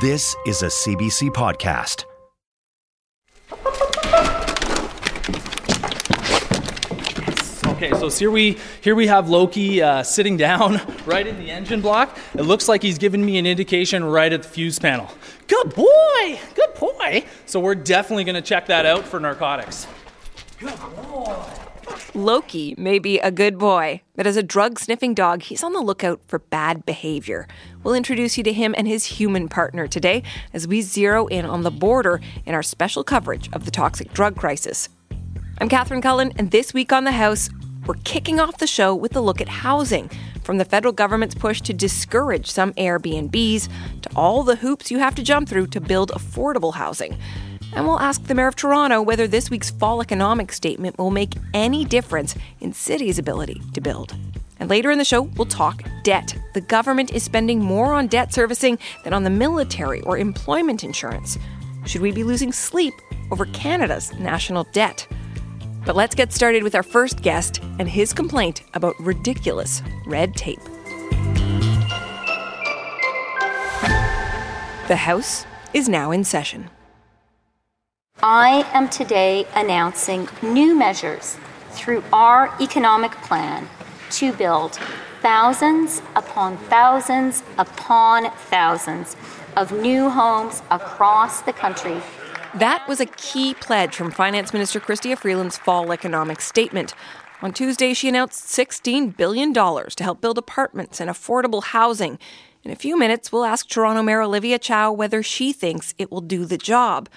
This is a CBC podcast. Okay, so here we here we have Loki uh, sitting down right in the engine block. It looks like he's giving me an indication right at the fuse panel. Good boy, good boy. So we're definitely going to check that out for narcotics. Good boy. Loki may be a good boy, but as a drug sniffing dog, he's on the lookout for bad behavior. We'll introduce you to him and his human partner today as we zero in on the border in our special coverage of the toxic drug crisis. I'm Catherine Cullen, and this week on The House, we're kicking off the show with a look at housing, from the federal government's push to discourage some Airbnbs to all the hoops you have to jump through to build affordable housing. And we'll ask the Mayor of Toronto whether this week's fall economic statement will make any difference in city's ability to build. And later in the show, we'll talk debt. The government is spending more on debt servicing than on the military or employment insurance. Should we be losing sleep over Canada's national debt? But let's get started with our first guest and his complaint about ridiculous red tape. The House is now in session. I am today announcing new measures through our economic plan to build thousands upon thousands upon thousands of new homes across the country. That was a key pledge from Finance Minister Chrystia Freeland's fall economic statement. On Tuesday, she announced $16 billion to help build apartments and affordable housing. In a few minutes, we'll ask Toronto Mayor Olivia Chow whether she thinks it will do the job.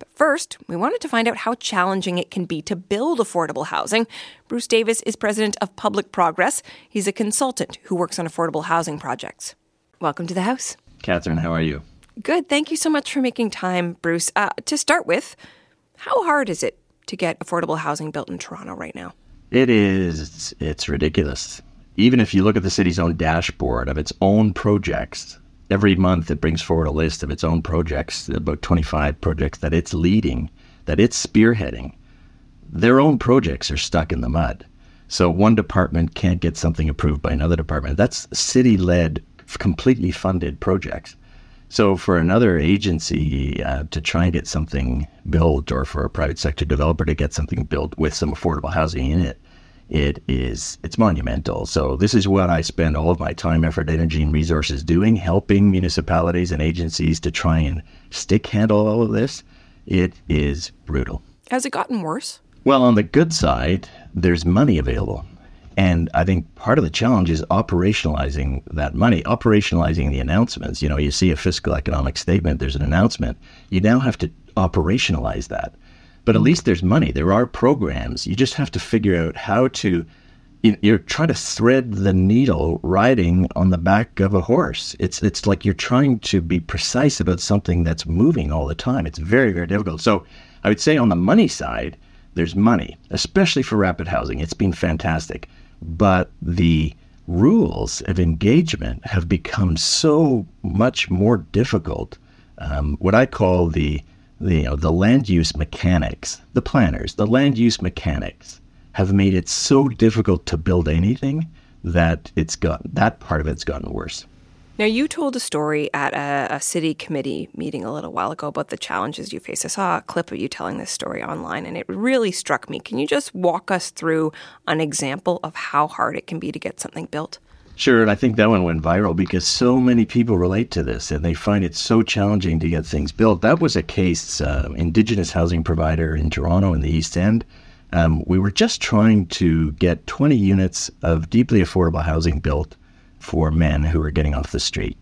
But first, we wanted to find out how challenging it can be to build affordable housing. Bruce Davis is president of Public Progress. He's a consultant who works on affordable housing projects. Welcome to the House. Catherine, how are you? Good. Thank you so much for making time, Bruce. Uh, to start with, how hard is it to get affordable housing built in Toronto right now? It is. It's ridiculous. Even if you look at the city's own dashboard of its own projects, every month it brings forward a list of its own projects, about 25 projects that it's leading, that it's spearheading. Their own projects are stuck in the mud. So one department can't get something approved by another department. That's city led, completely funded projects. So for another agency uh, to try and get something built, or for a private sector developer to get something built with some affordable housing in it, it is it's monumental. So this is what I spend all of my time, effort, energy, and resources doing, helping municipalities and agencies to try and stick handle all of this. It is brutal. Has it gotten worse? Well, on the good side, there's money available. And I think part of the challenge is operationalizing that money, operationalizing the announcements. You know, you see a fiscal economic statement, there's an announcement. You now have to operationalize that. But at least there's money. There are programs. You just have to figure out how to. You're trying to thread the needle riding on the back of a horse. It's it's like you're trying to be precise about something that's moving all the time. It's very very difficult. So I would say on the money side, there's money, especially for rapid housing. It's been fantastic, but the rules of engagement have become so much more difficult. Um, what I call the the, you know, the land use mechanics, the planners, the land use mechanics have made it so difficult to build anything that it's got that part of it's gotten worse. Now, you told a story at a, a, city committee meeting a little while ago about the challenges you face. I saw a clip of you telling this story online, and it really struck me. Can you just walk us through an example of how hard it can be to get something built? Sure, and I think that one went viral because so many people relate to this and they find it so challenging to get things built. That was a case, uh, Indigenous housing provider in Toronto in the East End. Um, we were just trying to get 20 units of deeply affordable housing built for men who were getting off the street.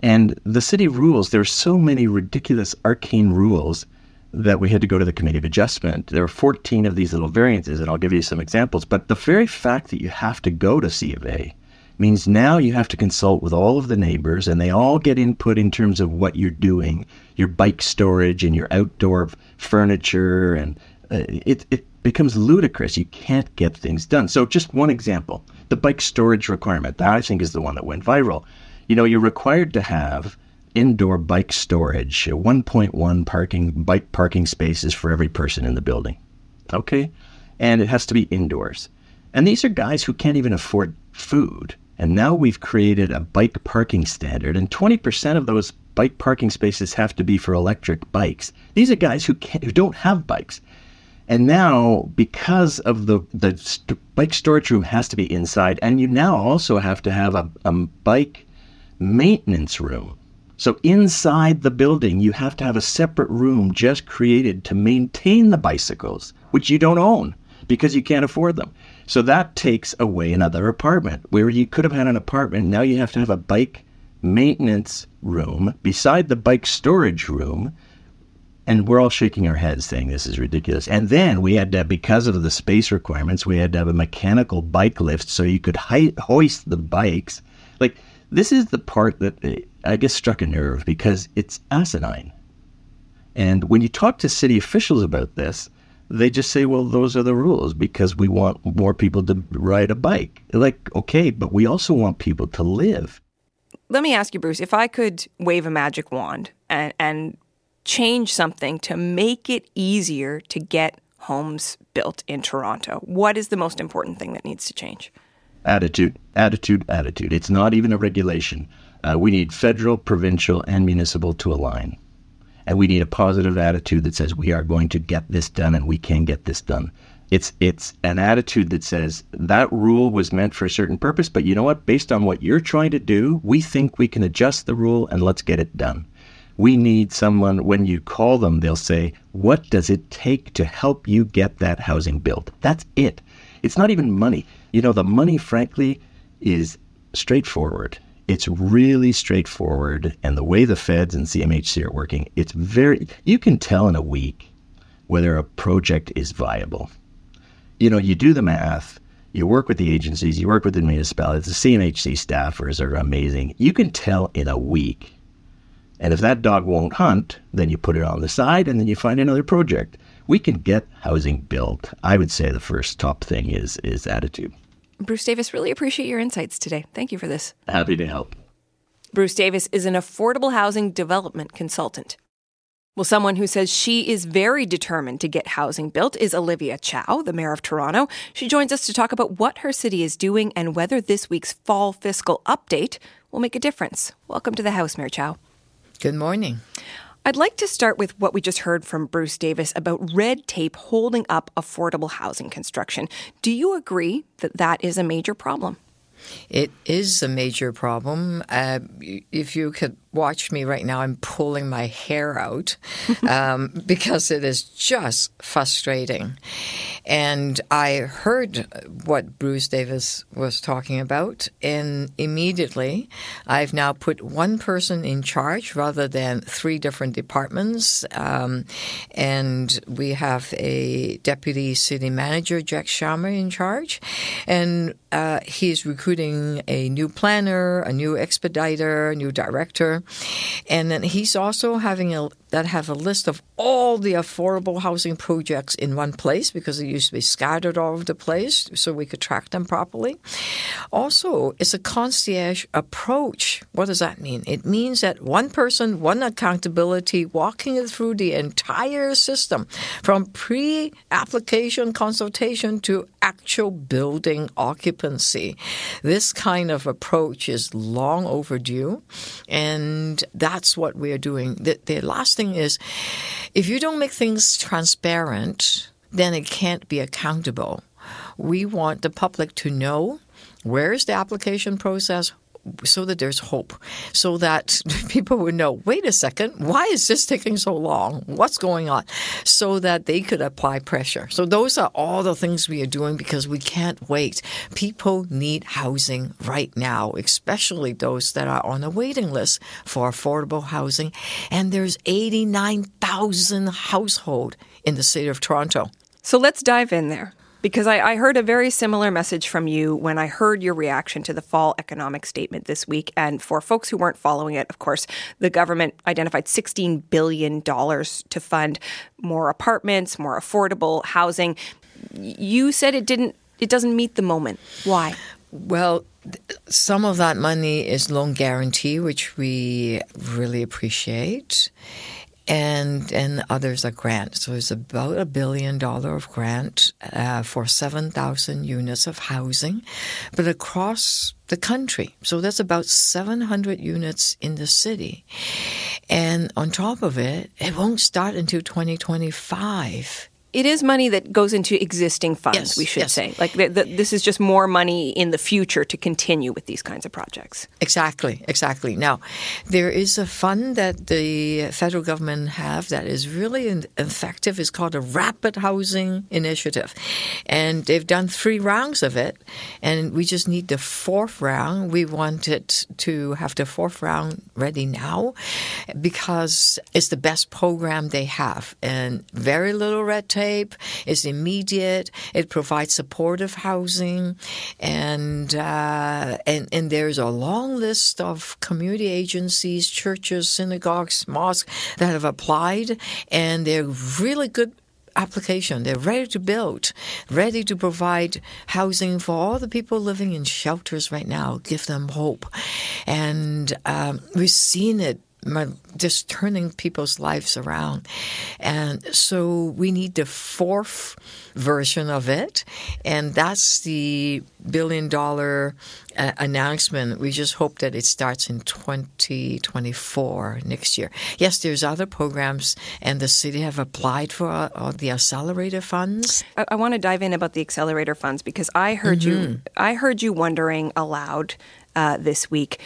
And the city rules, there are so many ridiculous, arcane rules that we had to go to the Committee of Adjustment. There are 14 of these little variances, and I'll give you some examples. But the very fact that you have to go to C of A means now you have to consult with all of the neighbors and they all get input in terms of what you're doing, your bike storage and your outdoor furniture. And uh, it, it becomes ludicrous. You can't get things done. So, just one example the bike storage requirement. That I think is the one that went viral. You know, you're required to have indoor bike storage, 1.1 parking bike parking spaces for every person in the building. Okay? And it has to be indoors. And these are guys who can't even afford food And now we've created a bike parking standard, and 20% of those bike parking spaces have to be for electric bikes. These are guys who who don't have bikes. And now, because of the the st- bike storage room has to be inside, and you now also have to have a, a bike maintenance room. So inside the building, you have to have a separate room just created to maintain the bicycles, which you don't own because you can't afford them. So that takes away another apartment where you could have had an apartment. Now you have to have a bike maintenance room beside the bike storage room. And we're all shaking our heads saying this is ridiculous. And then we had to, because of the space requirements, we had to have a mechanical bike lift so you could hoist the bikes. Like, this is the part that uh, I guess struck a nerve because it's asinine. And when you talk to city officials about this, they just say, well, those are the rules because we want more people to ride a bike. like, okay, but we also want people to live. Let me ask you, Bruce, if I could wave a magic wand and, and change something to make it easier to get homes built in Toronto, what is the most important thing that needs to change? Attitude, attitude, attitude. It's not even a regulation. Uh, we need federal, provincial, and municipal to align. And we need a positive attitude that says we are going to get this done and we can get this done. It's it's an attitude that says that rule was meant for a certain purpose, but you know what? Based on what you're trying to do, we think we can adjust the rule and let's get it done. We need someone when you call them, they'll say, "What does it take to help you get that housing built?" That's it. It's not even money. You know, the money frankly is straightforward. It's really straightforward. And the way the feds and CMHC are working, it's very, you can tell in a week whether a project is viable. You know, you do the math, you work with the agencies, you work with the municipalities, the CMHC staffers are amazing. You can tell in a week. And if that dog won't hunt, then you put it on the side and then you find another project. We can get housing built. I would say the first top thing is is attitude. Bruce Davis, really appreciate your insights today. Thank you for this. Happy to help. Bruce Davis is an affordable housing development consultant. Well, someone who says she is very determined to get housing built is Olivia Chow, the mayor of Toronto. She joins us to talk about what her city is doing and whether this week's fall fiscal update will make a difference. Welcome to the House, Mayor Chow. Good morning. I'd like to start with what we just heard from Bruce Davis about red tape holding up affordable housing construction. Do you agree that that is a major problem? It is a major problem. Uh, if you could watch me right now, I'm pulling my hair out um, because it is just frustrating. And I heard what Bruce Davis was talking about, and immediately I've now put one person in charge rather than three different departments. Um, and we have a deputy city manager, Jag Sharma, in charge. And uh, he's recruiting a new planner, a new expediter, a new director. And then he's also having a that have a list of all the affordable housing projects in one place because they used to be scattered all over the place so we could track them properly. Also, it's a concierge approach. What does that mean? It means that one person, one accountability, walking it through the entire system from pre application consultation to actual building occupancy. This kind of approach is long overdue, and that's what we're doing. The, the last thing is if you don't make things transparent, then it can't be accountable. We want the public to know where is the application process, so that there's hope, so that people would know, wait a second, why is this taking so long? What's going on? So that they could apply pressure. So those are all the things we are doing because we can't wait. People need housing right now, especially those that are on the waiting list for affordable housing. And there's 89,000 households in the city of Toronto. So let's dive in there. Because I, I, heard a very similar message from you when I heard your reaction to the fall economic statement this week. And for folks who weren't following it, of course, the government identified $16 billion to fund more apartments, more affordable housing. You said it didn't, it doesn't meet the moment. Why? Well, some of that money is loan guarantee, which we really appreciate. And and others are grants. So it's about a billion dollar of grant uh, for seven thousand units of housing, but across the country. So that's about seven hundred units in the city, and on top of it, it won't start until twenty twenty five it is money that goes into existing funds, Yes, we should yes. say. Like the, the, this is just more money in the future to continue with these kinds of projects. Exactly, exactly. Now, there is a fund that the federal government have that is really effective. It's called a Rapid Housing Initiative, and they've done three rounds of it, and we just need the fourth round. We want it to have the fourth round ready now, because it's the best program they have, and very little red tape. It's immediate. It provides supportive housing, and uh, and and there's a long list of community agencies, churches, synagogues, mosques that have applied, and they're really good application. They're ready to build, ready to provide housing for all the people living in shelters right now. Give them hope, and um, we've seen it. My- Just turning people's lives around. And so we need the fourth version of it. And that's the billion dollar uh, announcement. We just hope that it starts in 2024 next year. Yes, there's other programs, and the city have applied for uh, the accelerator funds. I, I want to dive in about the accelerator funds because I heard you. I heard you wondering aloud uh, this week.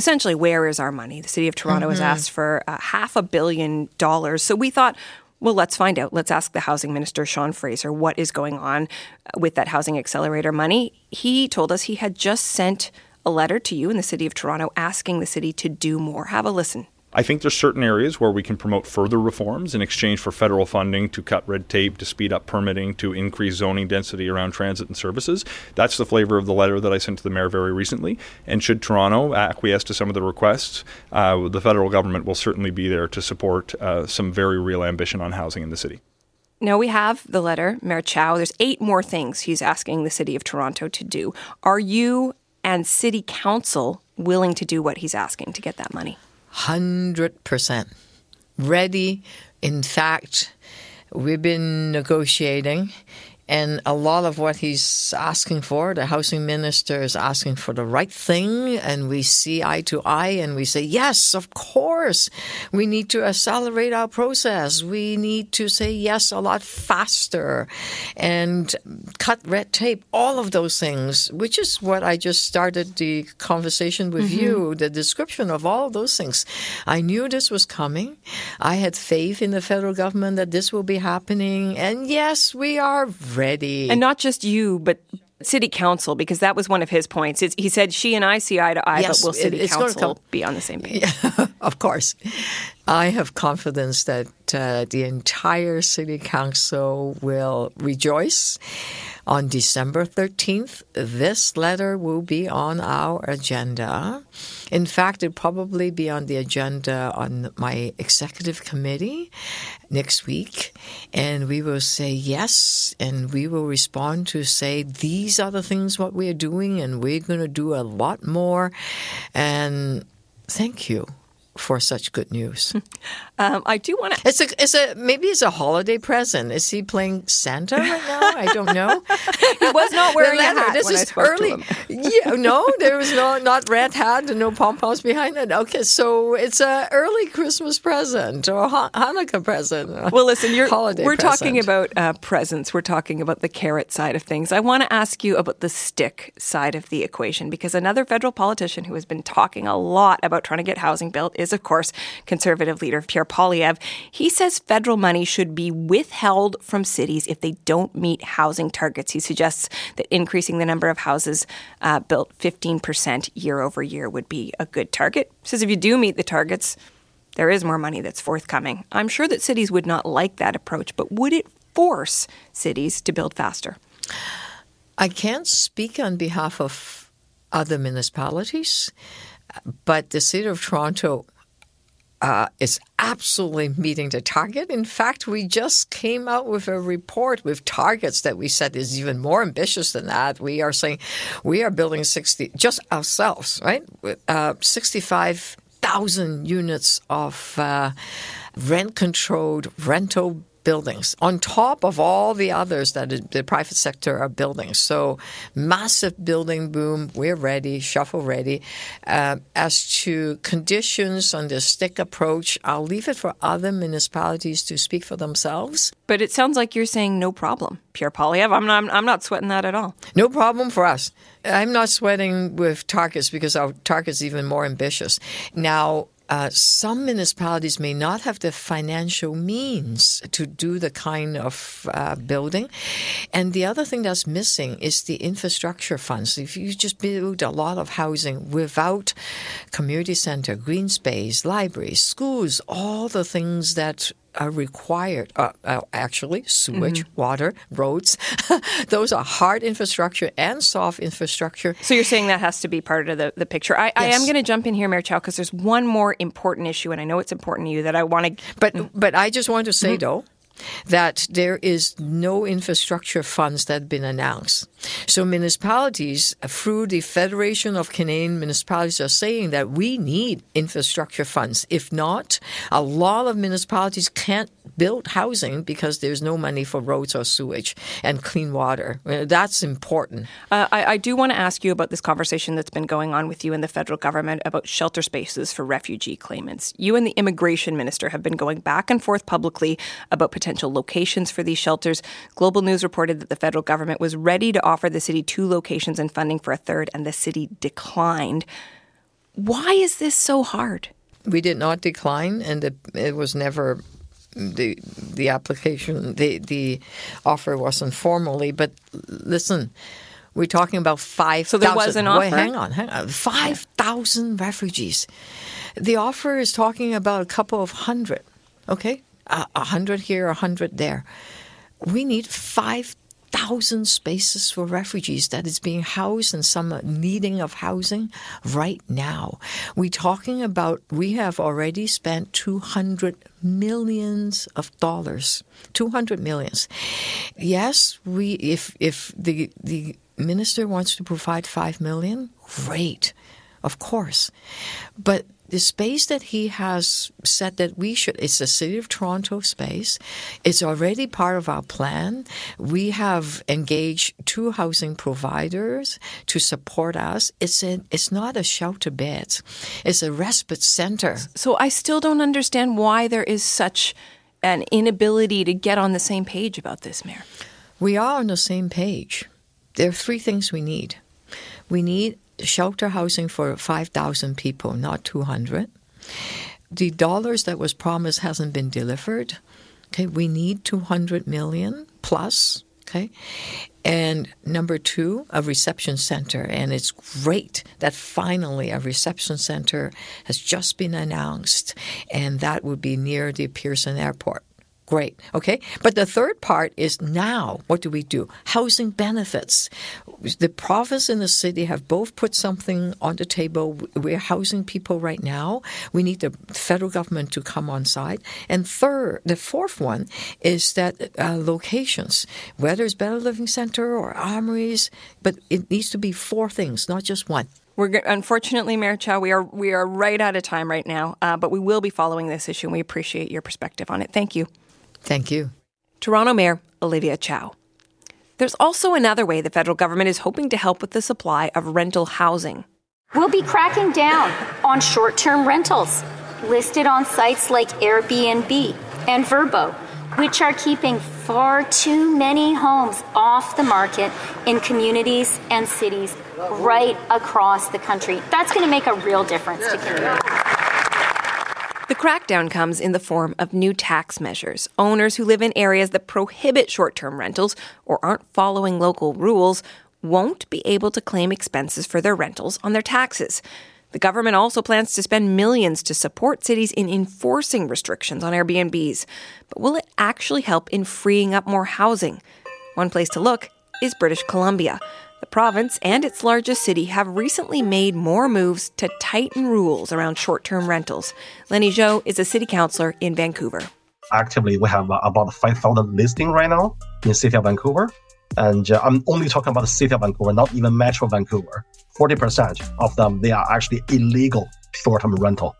Essentially, where is our money? The city of Toronto has asked for uh, half a billion dollars. So we thought, well, let's find out. Let's ask the housing minister, Sean Fraser, what is going on with that housing accelerator money. He told us he had just sent a letter to you in the city of Toronto asking the city to do more. Have a listen. I think there's certain areas where we can promote further reforms in exchange for federal funding to cut red tape, to speed up permitting, to increase zoning density around transit and services. That's the flavor of the letter that I sent to the mayor very recently. And should Toronto acquiesce to some of the requests, uh, the federal government will certainly be there to support uh, some very real ambition on housing in the city. Now we have the letter, Mayor Chow. There's eight more things he's asking the city of Toronto to do. Are you and city council willing to do what he's asking to get that money? 100% ready. In fact, we've been negotiating, and a lot of what he's asking for, the housing minister is asking for the right thing, and we see eye to eye, and we say, yes, of course, we need to accelerate our process. We need to say yes a lot faster and cut red tape, all of those things, which is what I just started the conversation with mm-hmm. you, the description of all of those things. I knew this was coming. I had faith in the federal government that this will be happening. And yes, we are ready. And not just you, but city council, because that was one of his points. It's, he said she and I see eye to eye, Yes, but will city gonna council be on the same page? of course. I have confidence that uh, the entire city council will rejoice. On December 13th, this letter will be on our agenda. In fact, it'll probably be on the agenda on my executive committee next week. And we will say yes, and we will respond to say, these are the things what we are doing, and we're going to do a lot more. And thank you for such good news. Um, I do want to. It's a, it's a, maybe it's a holiday present. Is he playing Santa right now? I don't know. He was not wearing The hat This when I is early. yeah, no, there was no not red hat and no pom poms behind it. Okay, so it's a early Christmas present or Han- Hanukkah present. Well, listen, you're, holiday we're talking about uh, presents. We're talking about the carrot side of things. I want to ask you about the stick side of the equation because another federal politician who has been talking a lot about trying to get housing built is, of course, conservative leader Pierre Poilievre. He says federal money should be withheld from cities if they don't meet housing targets. He suggests that increasing the number of houses uh, built 15% year over year would be a good target. He says if you do meet the targets, there is more money that's forthcoming. I'm sure that cities would not like that approach, but would it force cities to build faster? I can't speak on behalf of other municipalities, but the City of Toronto uh, is absolutely meeting the target. In fact, we just came out with a report with targets that we said is even more ambitious than that. We are saying we are building 60, just ourselves, right? Uh, 65,000 units of uh, rent controlled rental buildings on top of all the others that the private sector are building. So, massive building boom. We're ready, shuffle ready. Uh, as to conditions on the stick approach, I'll leave it for other municipalities to speak for themselves. But it sounds like you're saying no problem, Pierre Poilievre. I'm not, I'm not sweating that at all. No problem for us. I'm not sweating with targets because our target's even more ambitious. Now, uh, some municipalities may not have the financial means to do the kind of uh, building. And the other thing that's missing is the infrastructure funds. If you just build a lot of housing without community center, green space, libraries, schools, all the things that are required. Uh, uh, actually, sewage, mm-hmm. water, roads. Those are hard infrastructure and soft infrastructure. So you're saying that has to be part of the, the picture. I, yes. I am going to jump in here, Mayor Chow, because there's one more important issue, and I know it's important to you that I want to. But but I just want to say mm-hmm. though that there is no infrastructure funds that have been announced. So municipalities, through the Federation of Canadian Municipalities, are saying that we need infrastructure funds. If not, a lot of municipalities can't build housing because there's no money for roads or sewage and clean water. That's important. Uh, I, I do want to ask you about this conversation that's been going on with you and the federal government about shelter spaces for refugee claimants. You and the immigration minister have been going back and forth publicly about potential locations for these shelters. Global News reported that the federal government was ready to offer the city two locations and funding for a third, and the city declined. Why is this so hard? We did not decline, and it, it was never the the application the the offer wasn't formally. But listen, we're talking about five. So there was an offer. Wait, hang on, hang on. Five thousand refugees. The offer is talking about a couple of hundred. Okay, a hundred here, a hundred there. We need five thousand spaces for refugees that is being housed and some needing of housing right now. We're talking about we have already spent 200 millions of dollars. 200 millions. Yes, we if if the the minister wants to provide 5 million, great. Of course. But the space that he has said that we should, it's the City of Toronto space. It's already part of our plan. We have engaged two housing providers to support us. It's a, it's not a shelter bed. It's a respite center. So I still don't understand why there is such an inability to get on the same page about this, Mayor. We are on the same page. There are three things we need. We need shelter housing for 5,000 people, not 200. The dollars that was promised hasn't been delivered. Okay, we need 200 million plus. Okay. And number two, a reception center. And it's great that finally a reception center has just been announced, and that would be near the Pearson Airport. Great. Okay. But the third part is now, what do we do? Housing benefits. The province and the city have both put something on the table. We're housing people right now. We need the federal government to come on side. And third, the fourth one is that uh, locations, whether it's Better Living Center or armories, but it needs to be four things, not just one. We're unfortunately, Mayor Chow, we are we are right out of time right now, uh, but we will be following this issue, and we appreciate your perspective on it. Thank you. Thank you. Toronto Mayor Olivia Chow. There's also another way the federal government is hoping to help with the supply of rental housing. We'll be cracking down on short term rentals listed on sites like Airbnb and Vrbo, which are keeping far too many homes off the market in communities and cities right across the country. That's going to make a real difference to Canada. The crackdown comes in the form of new tax measures. Owners who live in areas that prohibit short term rentals or aren't following local rules won't be able to claim expenses for their rentals on their taxes. The government also plans to spend millions to support cities in enforcing restrictions on Airbnbs. But will it actually help in freeing up more housing? One place to look is British Columbia. The province and its largest city have recently made more moves to tighten rules around short term rentals. Lenny Zhou is a city councillor in Vancouver. Actively, we have uh, about 5,000 listings right now in city of Vancouver. And uh, I'm only talking about the city of Vancouver, not even Metro Vancouver. 40% of them, they are actually illegal short-term rental,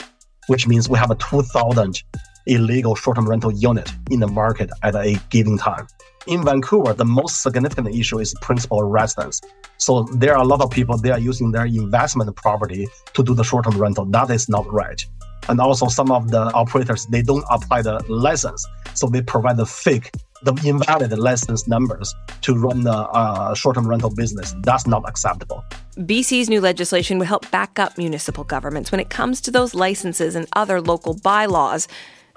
which means we have a 2,000 illegal short-term rental unit in the market at a given time. In Vancouver, the most significant issue is principal residence. So there are a lot of people they are using their investment property to do the short-term rental. That is not right. And also some of the operators they don't apply the license, so they provide the fake, the invalid license numbers to run the uh, short-term rental business. That's not acceptable. BC's new legislation would help back up municipal governments when it comes to those licenses and other local bylaws.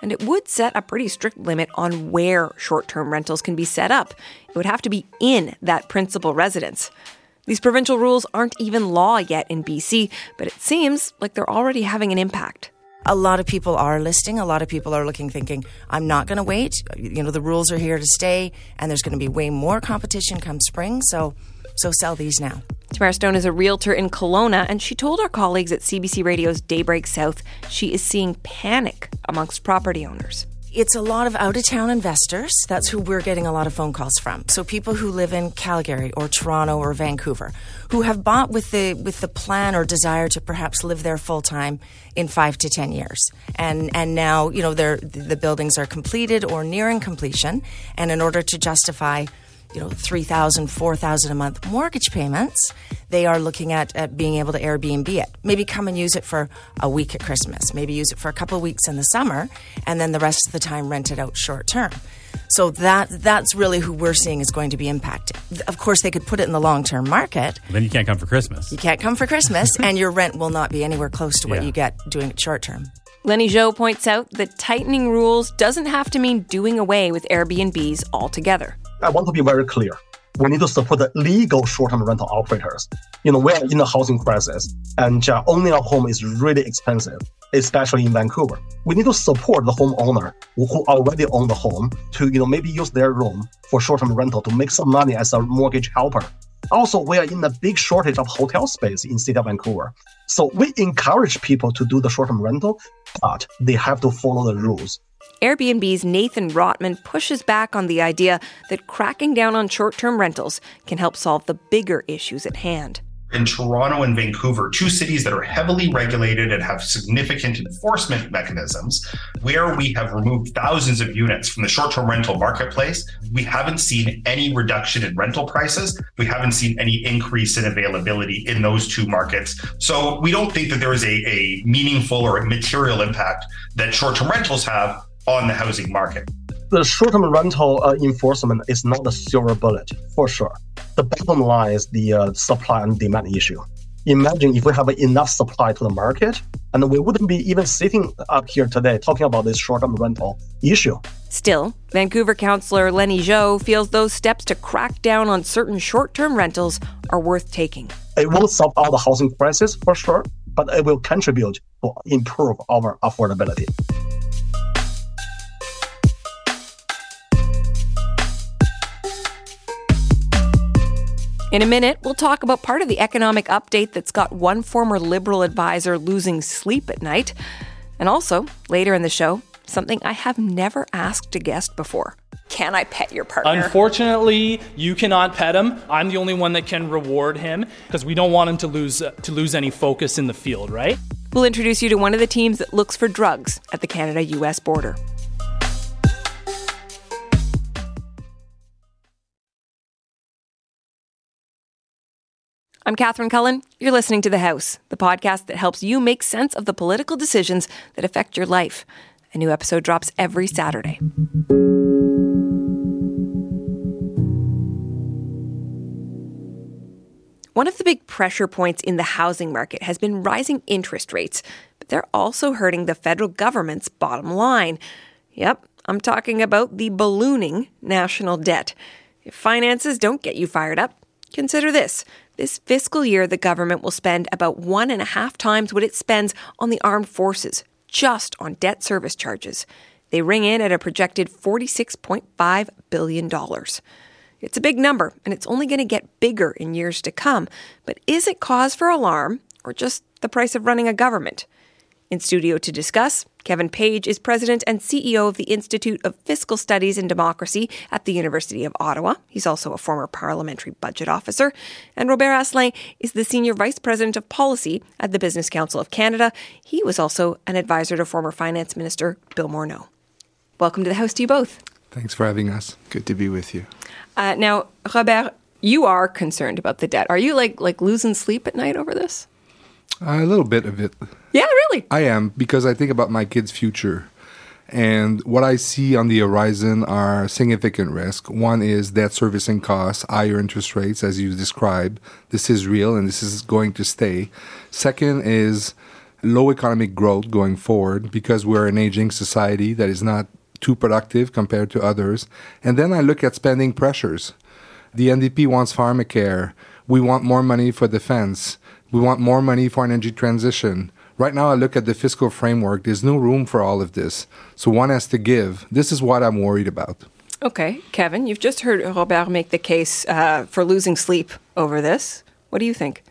And it would set a pretty strict limit on where short term rentals can be set up. It would have to be in that principal residence. These provincial rules aren't even law yet in BC, but it seems like they're already having an impact. A lot of people are listing. A lot of people are looking, thinking, I'm not going to wait. You know, the rules are here to stay, and there's going to be way more competition come spring. So, so sell these now. Tamara Stone is a realtor in Kelowna, and she told our colleagues at CBC Radio's Daybreak South she is seeing panic amongst property owners. It's a lot of out of town investors. That's who we're getting a lot of phone calls from. So people who live in Calgary or Toronto or Vancouver who have bought with the with the plan or desire to perhaps live there full time in 5 to 10 years. And and now, you know, the buildings are completed or nearing completion and in order to justify you know, 3000 4000 a month mortgage payments, they are looking at, at being able to Airbnb it. Maybe come and use it for a week at Christmas, maybe use it for a couple of weeks in the summer, and then the rest of the time rent it out short term. So that that's really who we're seeing is going to be impacted. Of course, they could put it in the long term market. Then you can't come for Christmas. You can't come for Christmas, and your rent will not be anywhere close to what yeah. you get doing it short term. Lenny Zhou points out that tightening rules doesn't have to mean doing away with Airbnbs altogether. I want to be very clear. We need to support the legal short-term rental operators. You know, we're in a housing crisis, and uh, owning a home is really expensive, especially in Vancouver. We need to support the homeowner who already own the home to, you know, maybe use their room for short-term rental to make some money as a mortgage helper. Also, we are in a big shortage of hotel space in city of Vancouver. So we encourage people to do the short-term rental, but they have to follow the rules. Airbnb's Nathan Rotman pushes back on the idea that cracking down on short term rentals can help solve the bigger issues at hand. In Toronto and Vancouver, two cities that are heavily regulated and have significant enforcement mechanisms, where we have removed thousands of units from the short term rental marketplace, we haven't seen any reduction in rental prices. We haven't seen any increase in availability in those two markets. So we don't think that there is a, a meaningful or a material impact that short term rentals have on the housing market. The short-term rental uh, enforcement is not a silver bullet, for sure. The bottom line is the uh, supply and demand issue. Imagine if we have enough supply to the market, and we wouldn't be even sitting up here today talking about this short-term rental issue. Still, Vancouver councillor Lenny Zhou feels those steps to crack down on certain short-term rentals are worth taking. It won't solve all the housing crisis for sure, but it will contribute to improve our affordability. In a minute, we'll talk about part of the economic update that's got one former Liberal advisor losing sleep at night. And also, later in the show, something I have never asked a guest before. Can I pet your partner? Unfortunately, you cannot pet him. I'm the only one that can reward him because we don't want him to lose uh, to lose any focus in the field, right? We'll introduce you to one of the teams that looks for drugs at the Canada-US border. I'm Catherine Cullen. You're listening to The House, the podcast that helps you make sense of the political decisions that affect your life. A new episode drops every Saturday. One of the big pressure points in the housing market has been rising interest rates, but they're also hurting the federal government's bottom line. Yep, I'm talking about the ballooning national debt. If finances don't get you fired up, consider this. This fiscal year, the government will spend about one and a half times what it spends on the armed forces, just on debt service charges. They ring in at a projected $46.5 billion. It's a big number, and it's only going to get bigger in years to come. But is it cause for alarm, or just the price of running a government? In studio to discuss, Kevin Page is president and CEO of the Institute of Fiscal Studies and Democracy at the University of Ottawa. He's also a former parliamentary budget officer. And Robert Asselin is the senior vice president of policy at the Business Council of Canada. He was also an advisor to former finance minister Bill Morneau. Welcome to the House to you both. Thanks for having us. Good to be with you. Uh, now, Robert, you are concerned about the debt. Are you like like losing sleep at night over this? a little bit of it. Yeah, really. I am because I think about my kids' future. And what I see on the horizon are significant risks. One is debt servicing costs, higher interest rates, as you described. This is real and this is going to stay. Second is low economic growth going forward because we're an aging society that is not too productive compared to others. And then I look at spending pressures. The NDP wants pharmacare. We want more money for defense. We want more money for energy transition. Right now, I look at the fiscal framework. There's no room for all of this. So one has to give. This is what I'm worried about. Okay, Kevin, you've just heard Robert make the case uh, for losing sleep over this. What do you think?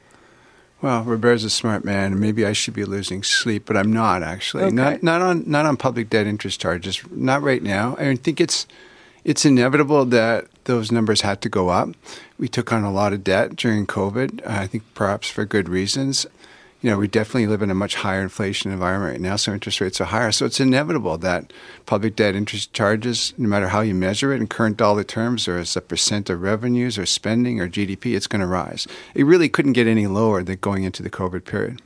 Well, Robert's a smart man, and maybe I should be losing sleep, but I'm not actually. Okay. Not not on not on public debt interest charges. Not right now. I think it's it's inevitable that those numbers had to go up. We took on a lot of debt during COVID. I think perhaps for good reasons. You know, we definitely live in a much higher inflation environment right now, so interest rates are higher. So it's inevitable that public debt interest charges, no matter how you measure it in current dollar terms or as a percent of revenues or spending or GDP, it's going to rise. It really couldn't get any lower than going into the COVID period.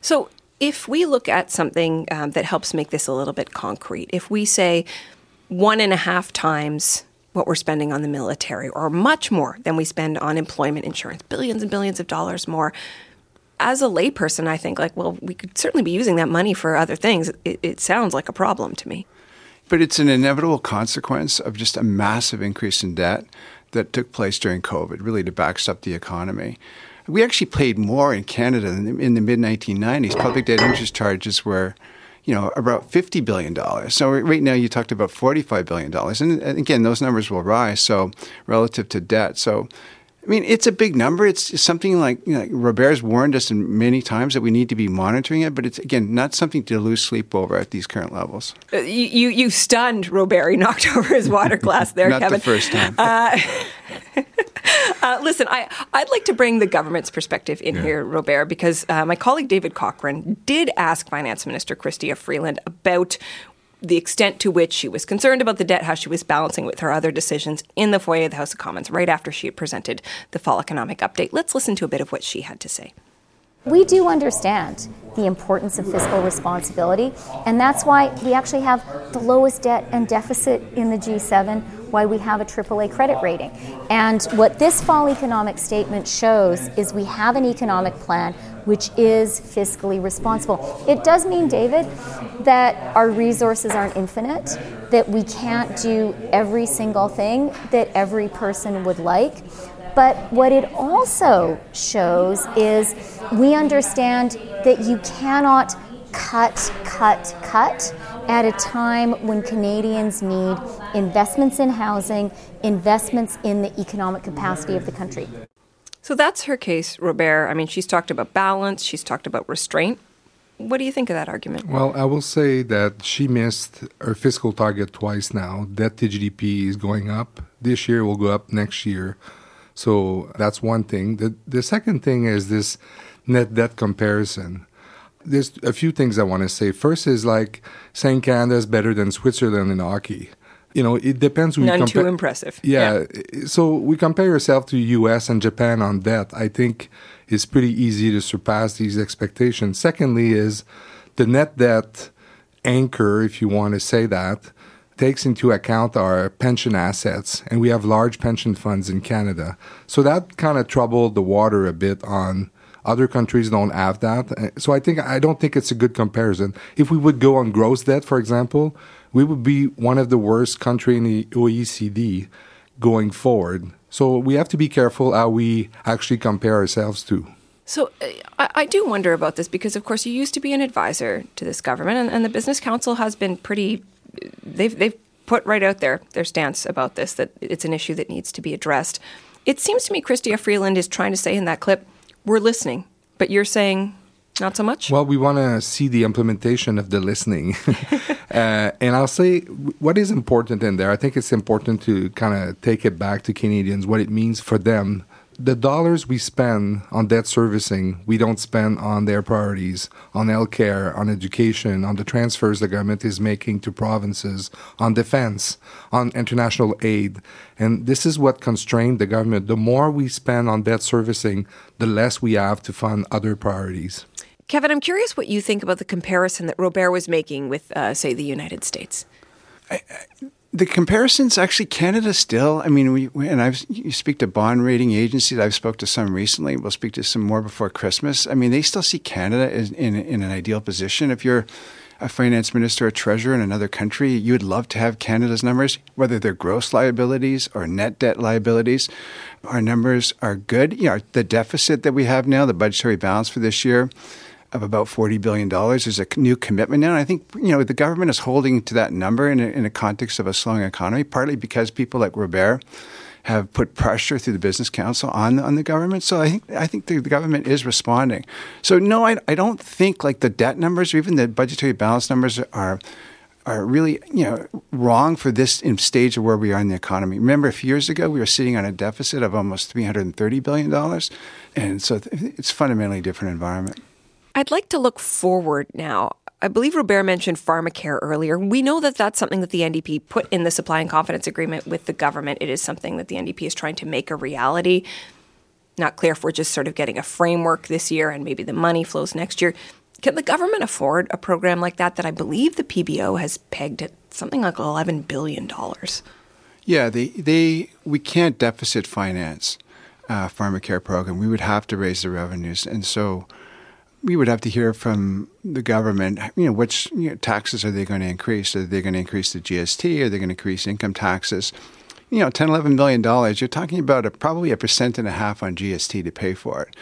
So, if we look at something um, that helps make this a little bit concrete, if we say one and a half times what we're spending on the military, or much more than we spend on employment insurance, billions and billions of dollars more. As a layperson, I think, like, well, we could certainly be using that money for other things. It, it sounds like a problem to me. But it's an inevitable consequence of just a massive increase in debt that took place during COVID, really to backstop the economy. We actually paid more in Canada in the mid 1990s. Public debt interest charges were you know, about $50 billion. So right now you talked about $45 billion. And again, those numbers will rise. So relative to debt. So, I mean, it's a big number. It's something like, you know, Robert's warned us many times that we need to be monitoring it, but it's, again, not something to lose sleep over at these current levels. Uh, you, you, stunned Robert. He knocked over his water glass there, Kevin. not Kevin. the first time. Uh, uh, listen, I, I'd like to bring the government's perspective in yeah. here, Robert, because uh, my colleague David Cochrane did ask Finance Minister Chrystia Freeland about the extent to which she was concerned about the debt, how she was balancing with her other decisions in the foyer of the House of Commons right after she had presented the fall economic update. Let's listen to a bit of what she had to say. We do understand the importance of fiscal responsibility, and that's why we actually have the lowest debt and deficit in the G7, why we have a AAA credit rating. And what this fall economic statement shows is we have an economic plan which is fiscally responsible. It does mean, David, that our resources aren't infinite, that we can't do every single thing that every person would like. But what it also shows is we understand that you cannot cut, cut, cut at a time when Canadians need investments in housing, investments in the economic capacity of the country. So that's her case, Robert. I mean, she's talked about balance, she's talked about restraint. What do you think of that argument? Well, I will say that she missed her fiscal target twice now. Debt to GDP is going up. This year will go up next year. So that's one thing. The, the second thing is this net debt comparison. There's a few things I want to say. First is like saying Canada is better than Switzerland in hockey. You know, it depends. None compa- too impressive. Yeah, yeah. So we compare yourself to U.S. and Japan on debt. I think it's pretty easy to surpass these expectations. Secondly, is the net debt anchor, if you want to say that, takes into account our pension assets, and we have large pension funds in Canada. So that kind of troubled the water a bit on other countries don't have that. So I think I don't think it's a good comparison. If we would go on gross debt, for example, we would be one of the worst country in the OECD going forward. So we have to be careful how we actually compare ourselves to. So I, I, do wonder about this because, of course, you used to be an advisor to this government, and, and the Business Council has been pretty they've they've put right out there their stance about this that it's an issue that needs to be addressed. It seems to me Chrystia Freeland is trying to say in that clip, we're listening, but you're saying Not so much? Well, we want to see the implementation of the listening. uh, and I'll say what is important in there, I think it's important to kind of take it back to Canadians, what it means for them the dollars we spend on debt servicing, we don't spend on their priorities, on healthcare, on education, on the transfers the government is making to provinces, on defense, on international aid. And this is what constrained the government. The more we spend on debt servicing, the less we have to fund other priorities. Kevin, I'm curious what you think about the comparison that Robert was making with, uh, say, the United States. I, I, the comparisons actually Canada still. I mean, we, we and I've you speak to bond rating agencies. I've spoke to some recently. We'll speak to some more before Christmas. I mean, they still see Canada as in in an ideal position. If you're a finance minister or treasurer in another country, you would love to have Canada's numbers, whether they're gross liabilities or net debt liabilities. Our numbers are good. You know, the deficit that we have now, the budgetary balance for this year of about $40 billion. is a new commitment now. And I think, you know, the government is holding to that number in a, in a context of a slowing economy, partly because people like Robert have put pressure through the business council on on the government. So I think I think the, the government is responding. So no, I, I don't think like the debt numbers or even the budgetary balance numbers are are really you know wrong for this stage of where we are in the economy. Remember, a few years ago we were sitting on a deficit of almost three hundred and thirty billion dollars, and so it's fundamentally different environment. I'd like to look forward now. I believe Robert mentioned pharmacare earlier. We know that that's something that the NDP put in the supply and confidence agreement with the government. It is something that the NDP is trying to make a reality. Not clear if we're just sort of getting a framework this year and maybe the money flows next year. Can the government afford a program like that that I believe the PBO has pegged at something like $11 billion? Yeah, they, they we can't deficit finance uh, pharmacare program. We would have to raise the revenues. And so we would have to hear from the government, you know, which you know, taxes are they going to increase? Are they going to increase the GST? Are they going to increase income taxes? You know, 10, 11 million dollars, you're talking about a, probably a percent and a half on GST to pay for it.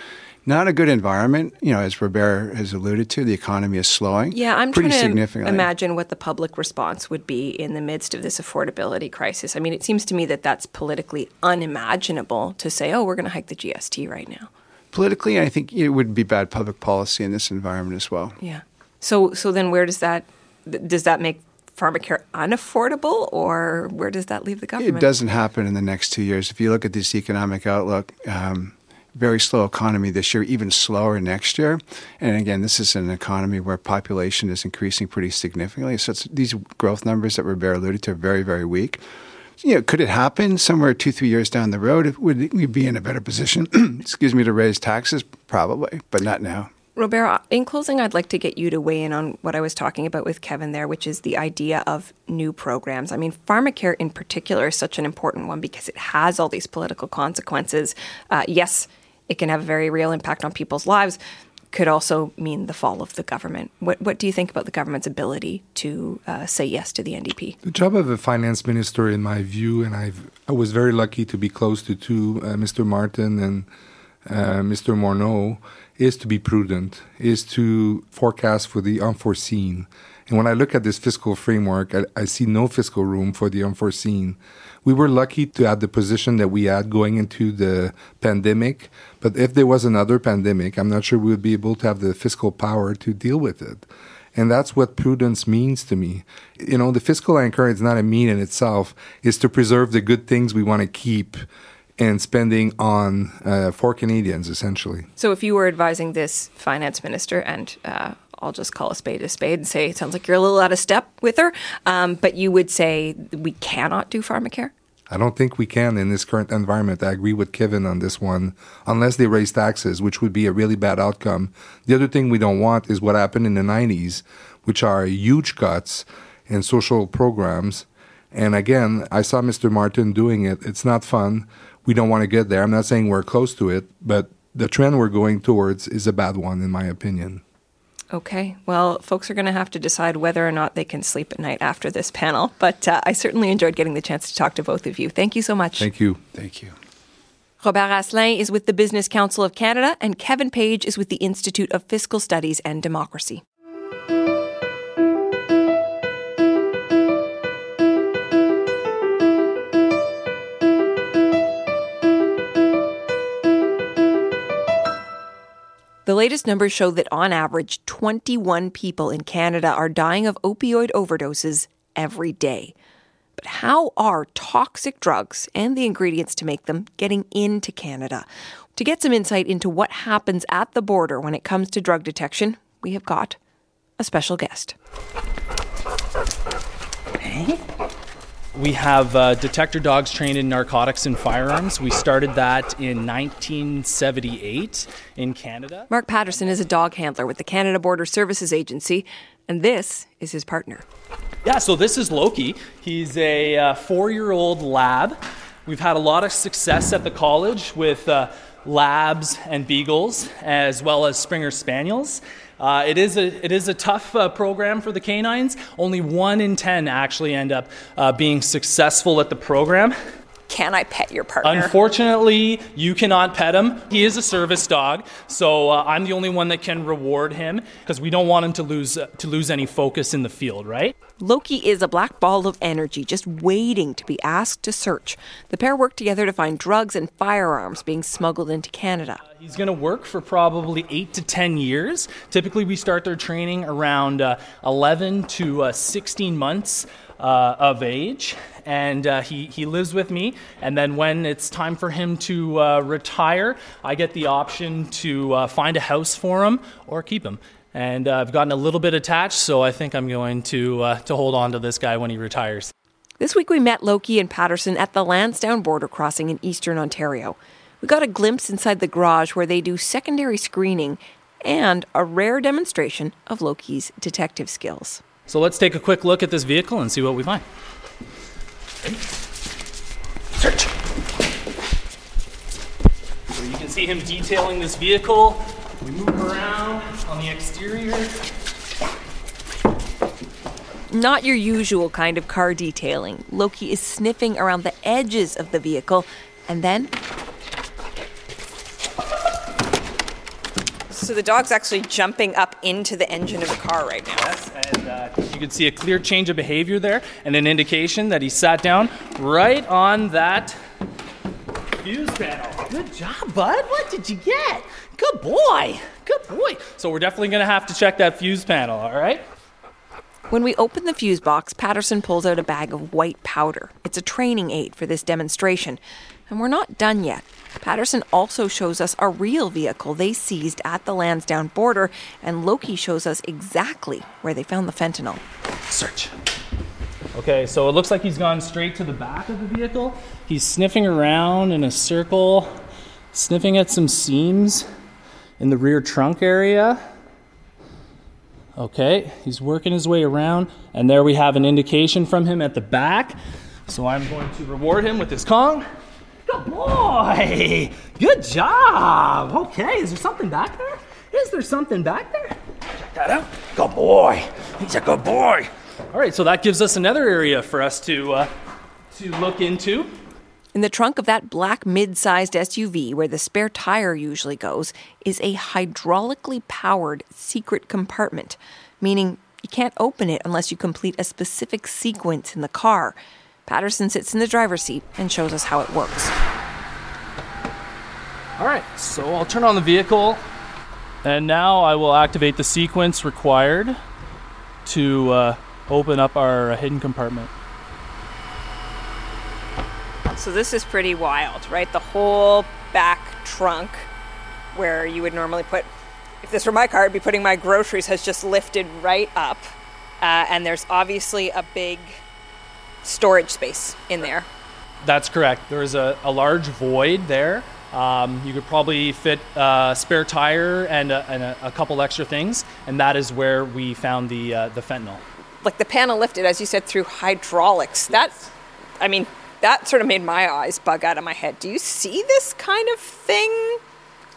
Not a good environment, you know, as Robert has alluded to, the economy is slowing. Yeah, I'm pretty trying to imagine what the public response would be in the midst of this affordability crisis. I mean, it seems to me that that's politically unimaginable to say, oh, we're going to hike the GST right now politically, I think it would be bad public policy in this environment as well. Yeah. So so then where does that does that make pharmacare unaffordable or where does that leave the government? It doesn't happen in the next two years. If you look at this economic outlook, um, very slow economy this year, even slower next year. And again, this is an economy where population is increasing pretty significantly. So these growth numbers that Robert alluded to are very, very weak you know, could it happen somewhere two, three years down the road? Would we be in a better position, excuse me, to raise taxes? Probably, but not now. Robert, in closing, I'd like to get you to weigh in on what I was talking about with Kevin there, which is the idea of new programs. I mean, pharmacare in particular is such an important one because it has all these political consequences. Uh, yes, it can have a very real impact on people's lives, could also mean the fall of the government. What, what do you think about the government's ability to uh, say yes to the NDP? The job of a finance minister, in my view, and I've, I was very lucky to be close to two, uh, Mr. Martin and uh, Mr. Morneau, is to be prudent, is to forecast for the unforeseen. And when I look at this fiscal framework, I, I see no fiscal room for the unforeseen we were lucky to have the position that we had going into the pandemic. But if there was another pandemic, I'm not sure we would be able to have the fiscal power to deal with it. And that's what prudence means to me. You know, the fiscal anchor is not a mean in itself, it's to preserve the good things we want to keep and spending on uh, for Canadians, essentially. So, if you were advising this finance minister, and uh, I'll just call a spade a spade and say it sounds like you're a little out of step with her. Um, but you would say we cannot do pharmacare? I don't think we can in this current environment. I agree with Kevin on this one, unless they raise taxes, which would be a really bad outcome. The other thing we don't want is what happened in the 90s, which are huge cuts in social programs. And again, I saw Mr. Martin doing it. It's not fun. We don't want to get there. I'm not saying we're close to it, but the trend we're going towards is a bad one, in my opinion. Okay. Well, folks are going to have to decide whether or not they can sleep at night after this panel. But uh, I certainly enjoyed getting the chance to talk to both of you. Thank you so much. Thank you. Thank you. Robert Asselin is with the Business Council of Canada, and Kevin Page is with the Institute of Fiscal Studies and Democracy. The latest numbers show that on average, 21 people in Canada are dying of opioid overdoses every day. But how are toxic drugs and the ingredients to make them getting into Canada? To get some insight into what happens at the border when it comes to drug detection, we have got a special guest. We have uh, detector dogs trained in narcotics and firearms. We started that in 1978 in Canada. Mark Patterson is a dog handler with the Canada Border Services Agency, and this is his partner. Yeah, so this is Loki. He's a uh, four year old lab. We've had a lot of success at the college with uh, labs and beagles, as well as Springer Spaniels. Uh, it, is a, it is a tough uh, program for the canines. Only one in 10 actually end up uh, being successful at the program. Can I pet your partner? Unfortunately, you cannot pet him. He is a service dog, so uh, I'm the only one that can reward him because we don't want him to lose uh, to lose any focus in the field, right? Loki is a black ball of energy just waiting to be asked to search. The pair work together to find drugs and firearms being smuggled into Canada. He's going to work for probably eight to 10 years. Typically, we start their training around uh, 11 to uh, 16 months uh, of age. And uh, he, he lives with me. And then when it's time for him to uh, retire, I get the option to uh, find a house for him or keep him. And I've gotten a little bit attached, so I think I'm going to, to hold on to this guy when he retires. This week we met Loki and Patterson at the Lansdowne border crossing in eastern Ontario. We got a glimpse inside the garage where they do secondary screening and a rare demonstration of Loki's detective skills. So let's take a quick look at this vehicle and see what we find. Search. So you can see him detailing this vehicle. We move around on the exterior. Not your usual kind of car detailing. Loki is sniffing around the edges of the vehicle and then So the dog's actually jumping up into the engine of the car right now. Yes, and uh, you can see a clear change of behavior there and an indication that he sat down right on that fuse panel. Good job, bud. What did you get? Good boy. Good boy. So we're definitely going to have to check that fuse panel, all right? When we open the fuse box, Patterson pulls out a bag of white powder. It's a training aid for this demonstration. And we're not done yet. Patterson also shows us a real vehicle they seized at the Lansdowne border, and Loki shows us exactly where they found the fentanyl. Search. Okay, so it looks like he's gone straight to the back of the vehicle. He's sniffing around in a circle, sniffing at some seams in the rear trunk area. Okay, he's working his way around, and there we have an indication from him at the back. So I'm going to reward him with his Kong. Good boy! Good job! Okay, is there something back there? Is there something back there? Check that out. Good boy! He's a good boy! All right, so that gives us another area for us to, uh, to look into. In the trunk of that black mid sized SUV, where the spare tire usually goes, is a hydraulically powered secret compartment, meaning you can't open it unless you complete a specific sequence in the car. Patterson sits in the driver's seat and shows us how it works. All right, so I'll turn on the vehicle, and now I will activate the sequence required to uh, open up our hidden compartment. So this is pretty wild, right? The whole back trunk where you would normally put, if this were my car, I'd be putting my groceries, has just lifted right up. Uh, and there's obviously a big storage space in there. That's correct. There's a, a large void there. Um, you could probably fit a spare tire and, a, and a, a, couple extra things, and that is where we found the uh, the fentanyl. Like the panel lifted, as you said, through hydraulics. That, I mean, that sort of made my eyes bug out of my head. Do you see this kind of thing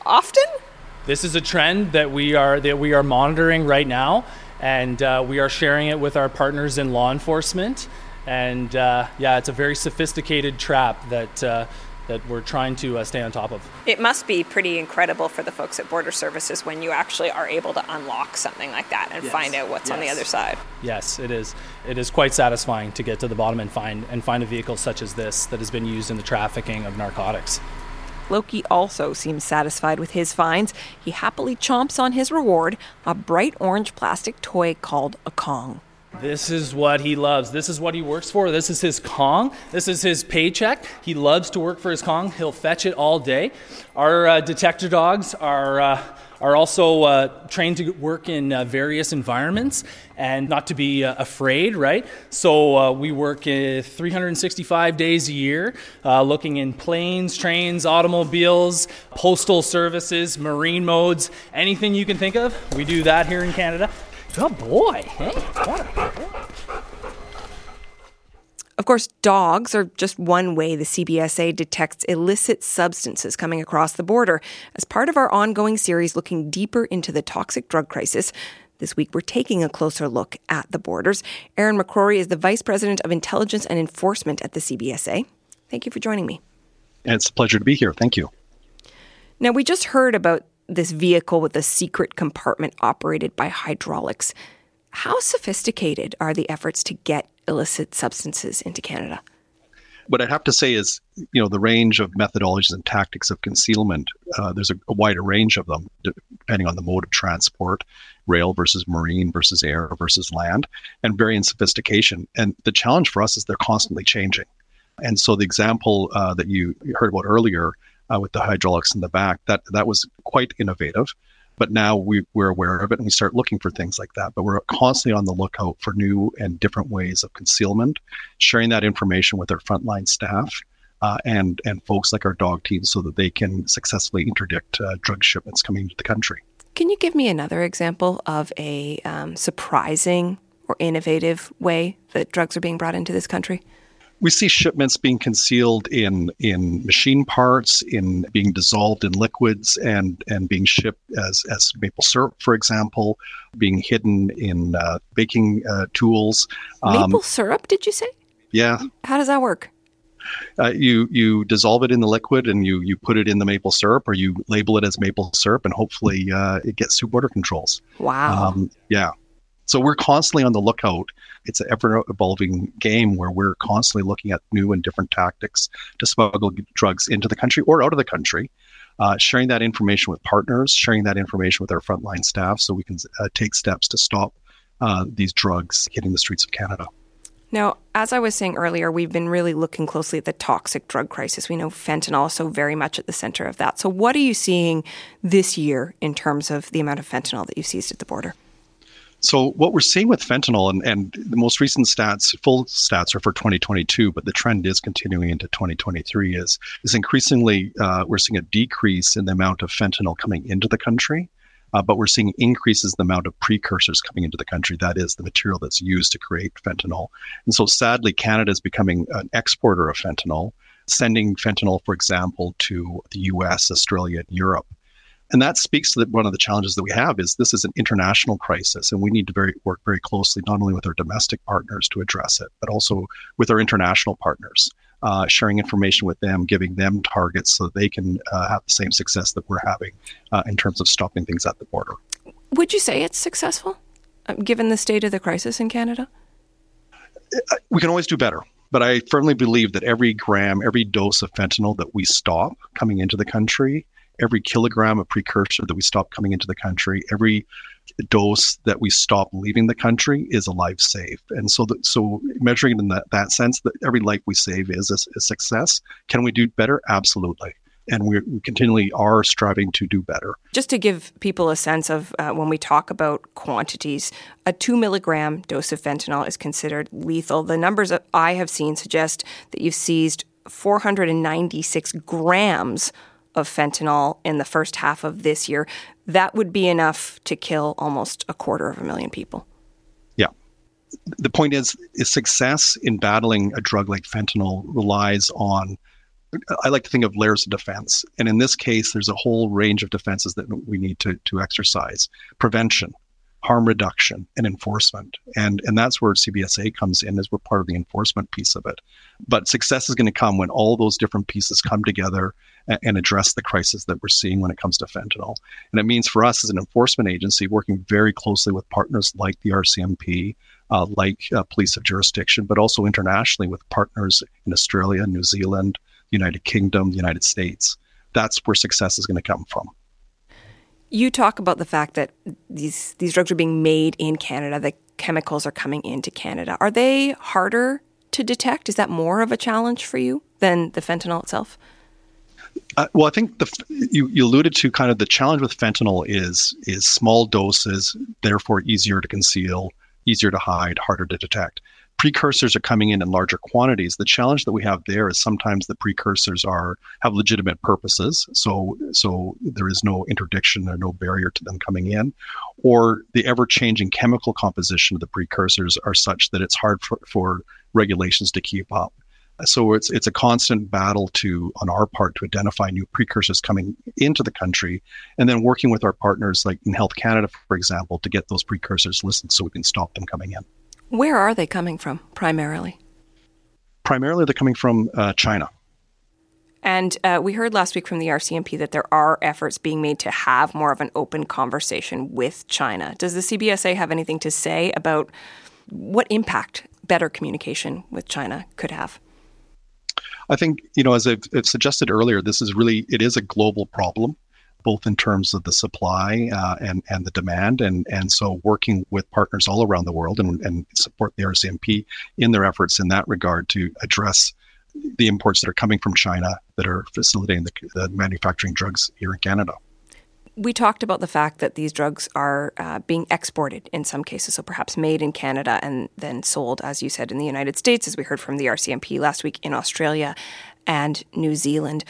often? This is a trend that we are that we are monitoring right now, and uh, we are sharing it with our partners in law enforcement. And uh, yeah, it's a very sophisticated trap that uh, that we're trying to uh, stay on top of. It must be pretty incredible for the folks at Border Services when you actually are able to unlock something like that and yes. find out what's yes. on the other side. Yes, it is. It is quite satisfying to get to the bottom and find and find a vehicle such as this that has been used in the trafficking of narcotics. Loki also seems satisfied with his finds. He happily chomps on his reward, a bright orange plastic toy called a Kong. This is what he loves. This is what he works for. This is his Kong. This is his paycheck. He loves to work for his Kong. He'll fetch it all day. Our uh, detector dogs are. Uh, are also uh, trained to work in uh, various environments and not to be uh, afraid, right? So uh, we work 365 days a year, looking in planes, trains, automobiles, postal services, marine modes, anything you can think of. We do that here in Canada. Good boy. Hey, what a boy. Of course, dogs are just one way the CBSA detects illicit substances coming across the border. As part of our ongoing series looking deeper into the toxic drug crisis, this week we're taking a closer look at the borders. Aaron McCrorie is the Vice President of Intelligence and Enforcement at the CBSA. Thank you for joining me. It's a pleasure to be here. Thank you. Now, we just heard about this vehicle with a secret compartment operated by hydraulics. How sophisticated are the efforts to get illicit substances into Canada? What I'd have to say is, you know, the range of methodologies and tactics of concealment, uh, there's a, a, wider range of them depending on the mode of transport, rail versus marine versus air versus land, and varying sophistication. And the challenge for us is they're constantly changing. And so the example uh, that you heard about earlier uh, with the hydraulics in the back, that that was quite innovative. But now we, we're aware of it and we start looking for things like that. But we're constantly on the lookout for new and different ways of concealment, sharing that information with our frontline staff. Uh, and and folks like our dog team, so that they can successfully interdict uh, drug shipments coming into the country. Can you give me another example of a um, surprising or innovative way that drugs are being brought into this country? We see shipments being concealed in in machine parts, in being dissolved in liquids, and and being shipped as as maple syrup, for example, being hidden in uh, baking uh, tools. Um, maple syrup? Did you say? Yeah. How does that work? Uh, you you dissolve it in the liquid and you you put it in the maple syrup, or you label it as maple syrup, and hopefully uh, it gets through border controls. Wow. Um, yeah. So we're constantly on the lookout. It's an ever evolving game where we're constantly looking at new and different tactics to smuggle drugs into the country or out of the country. Uh, sharing that information with partners, sharing that information with our frontline staff so we can uh, take steps to stop uh, these drugs hitting the streets of Canada. Now, as I was saying earlier, we've been really looking closely at the toxic drug crisis. We know fentanyl is so very much at the center of that. So, what are you seeing this year in terms of the amount of fentanyl that you've seized at the border? So what we're seeing with fentanyl, and, and the most recent stats, full stats are for 2022, but the trend is continuing into 2023. Is is increasingly uh, we're seeing a decrease in the amount of fentanyl coming into the country, uh, but we're seeing increases in the amount of precursors coming into the country. That is the material that's used to create fentanyl. And so sadly, Canada is becoming an exporter of fentanyl, sending fentanyl, for example, to the U.S., Australia, and Europe. And that speaks to the, one of the challenges that we have is this is an international crisis, and we need to very, work very closely not only with our domestic partners to address it, but also with our international partners, uh, sharing information with them, giving them targets so they can uh, have the same success that we're having uh, in terms of stopping things at the border. Would you say it's successful, uh, given the state of the crisis in Canada? Uh, we can always do better. But I firmly believe that every gram, every dose of fentanyl that we stop coming into the country every kilogram of precursor that we stop coming into the country, every dose that we stop leaving the country is a life saved. And so, the, so measuring it in that, that sense, that every life we save is a, a success. Can we do better? Absolutely. And we continually are striving to do better. Just to give people a sense of uh, when we talk about quantities, a two milligram dose of fentanyl is considered lethal. The numbers I have seen suggest that you've seized 496 grams of fentanyl in the first half of this year, that would be enough to kill almost a quarter of a million people. Yeah. The point is, is success in battling a drug like fentanyl relies on I like to think of layers of defense. And in this case, there's a whole range of defenses that we need to, to exercise. Prevention, harm reduction, and enforcement. And, and that's where CBSA comes in as we're part of the enforcement piece of it. But success is going to come when all those different pieces come together and address the crisis that we're seeing when it comes to fentanyl. And it means for us as an enforcement agency, working very closely with partners like the RCMP, uh, like uh, police of jurisdiction, but also internationally with partners in Australia, New Zealand, United Kingdom, the United States, that's where success is going to come from. You talk about the fact that these these drugs are being made in Canada, the chemicals are coming into Canada. Are they harder to detect? Is that more of a challenge for you than the fentanyl itself? Uh, well, I think the you, you alluded to kind of the challenge with fentanyl is is small doses, therefore easier to conceal, easier to hide, harder to detect precursors are coming in in larger quantities. The challenge that we have there is sometimes the precursors are have legitimate purposes, so so there is no interdiction or no barrier to them coming in, or the ever-changing chemical composition of the precursors are such that it's hard for, for regulations to keep up. So it's it's a constant battle to on our part to identify new precursors coming into the country, and then working with our partners like in Health Canada, for example, to get those precursors listed so we can stop them coming in. Where are they coming from primarily? Primarily, they're coming from uh, China. And uh, we heard last week from the RCMP that there are efforts being made to have more of an open conversation with China. Does the CBSA have anything to say about what impact better communication with China could have? I think, you know, as I've, I've suggested earlier, this is really, it is a global problem both in terms of the supply uh, and and the demand, and and so working with partners all around the world and, and support the RCMP in their efforts in that regard to address the imports that are coming from China that are facilitating the, the manufacturing drugs here in Canada. We talked about the fact that these drugs are uh, being exported in some cases, so perhaps made in Canada and then sold, as you said, in the United States, as we heard from the RCMP last week in Australia and New Zealand.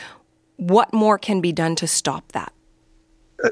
What more can be done to stop that?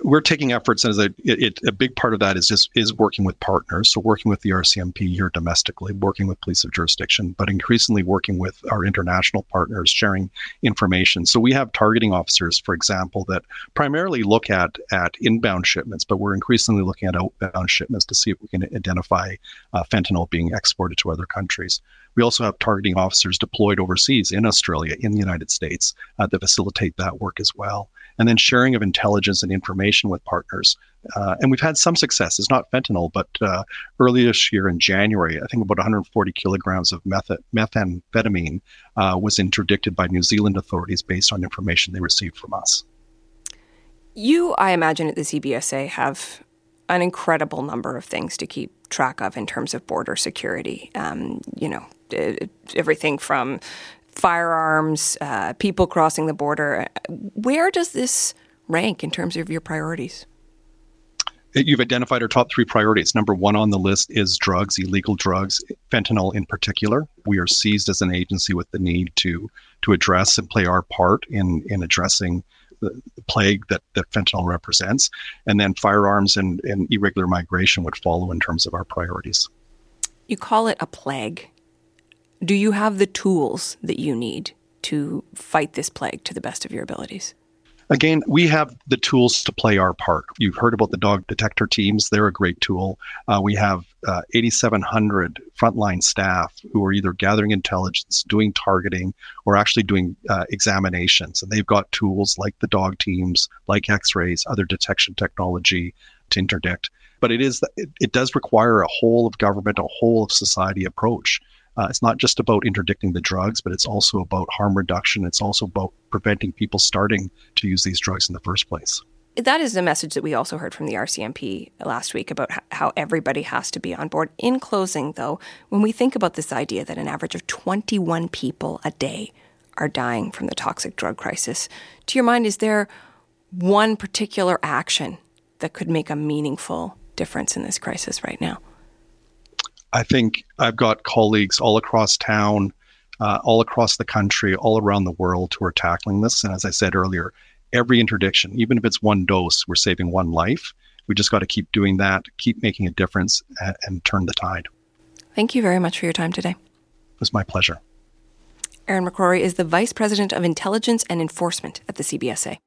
We're taking efforts and as a it, a big part of that is just is working with partners. So working with the rcmp here domestically working with police of jurisdiction but increasingly working with our international partners sharing information. So we have targeting officers for example that primarily look at at inbound shipments but we're increasingly looking at outbound shipments to see if we can identify uh, fentanyl being exported to other countries we also have targeting officers deployed overseas in Australia, in the United States, uh, that facilitate that work as well. And then sharing of intelligence and information with partners. Uh, and we've had some success. It's not fentanyl, but uh, earlier this year in January, I think about 140 kilograms of meth- methamphetamine uh, was interdicted by New Zealand authorities based on information they received from us. You, I imagine, at the CBSA have an incredible number of things to keep track of in terms of border security. Um, you know, everything from firearms, uh, people crossing the border. Where does this rank in terms of your priorities? You've identified our top three priorities. Number one on the list is drugs, illegal drugs, fentanyl in particular. We are seized as an agency with the need to to address and play our part in in addressing the, the plague that, that fentanyl represents. And then firearms and, and irregular migration would follow in terms of our priorities. You call it a plague. Do you have the tools that you need to fight this plague to the best of your abilities? Again, we have the tools to play our part. You've heard about the dog detector teams, they're a great tool. Uh, we have uh, 8,700 frontline staff who are either gathering intelligence, doing targeting, or actually doing uh, examinations. And they've got tools like the dog teams, like x rays, other detection technology to interdict. But it is it, it does require a whole of government, a whole of society approach. Uh, it's not just about interdicting the drugs, but it's also about harm reduction. It's also about preventing people starting to use these drugs in the first place. That is a message that we also heard from the RCMP last week about how everybody has to be on board. In closing, though, when we think about this idea that an average of 21 people a day are dying from the toxic drug crisis, to your mind, is there one particular action that could make a meaningful difference in this crisis right now? I think I've got colleagues all across town, uh, all across the country, all around the world who are tackling this. And as I said earlier, every interdiction, even if it's one dose, we're saving one life. We just got to keep doing that, keep making a difference, and, and turn the tide. Thank you very much for your time today. It was my pleasure. Aaron McCrorie is the Vice President of Intelligence and Enforcement at the CBSA.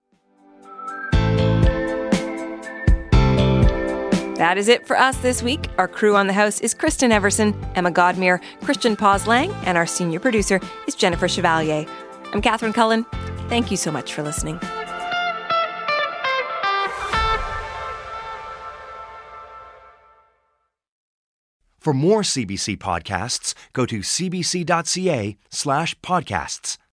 That is it for us this week. Our crew on the house is Kristen Everson, Emma Godmere, Christian Lang, and our senior producer is Jennifer Chevalier. I'm Catherine Cullen. Thank you so much for listening. For more CBC podcasts, go to cbc.ca slash podcasts.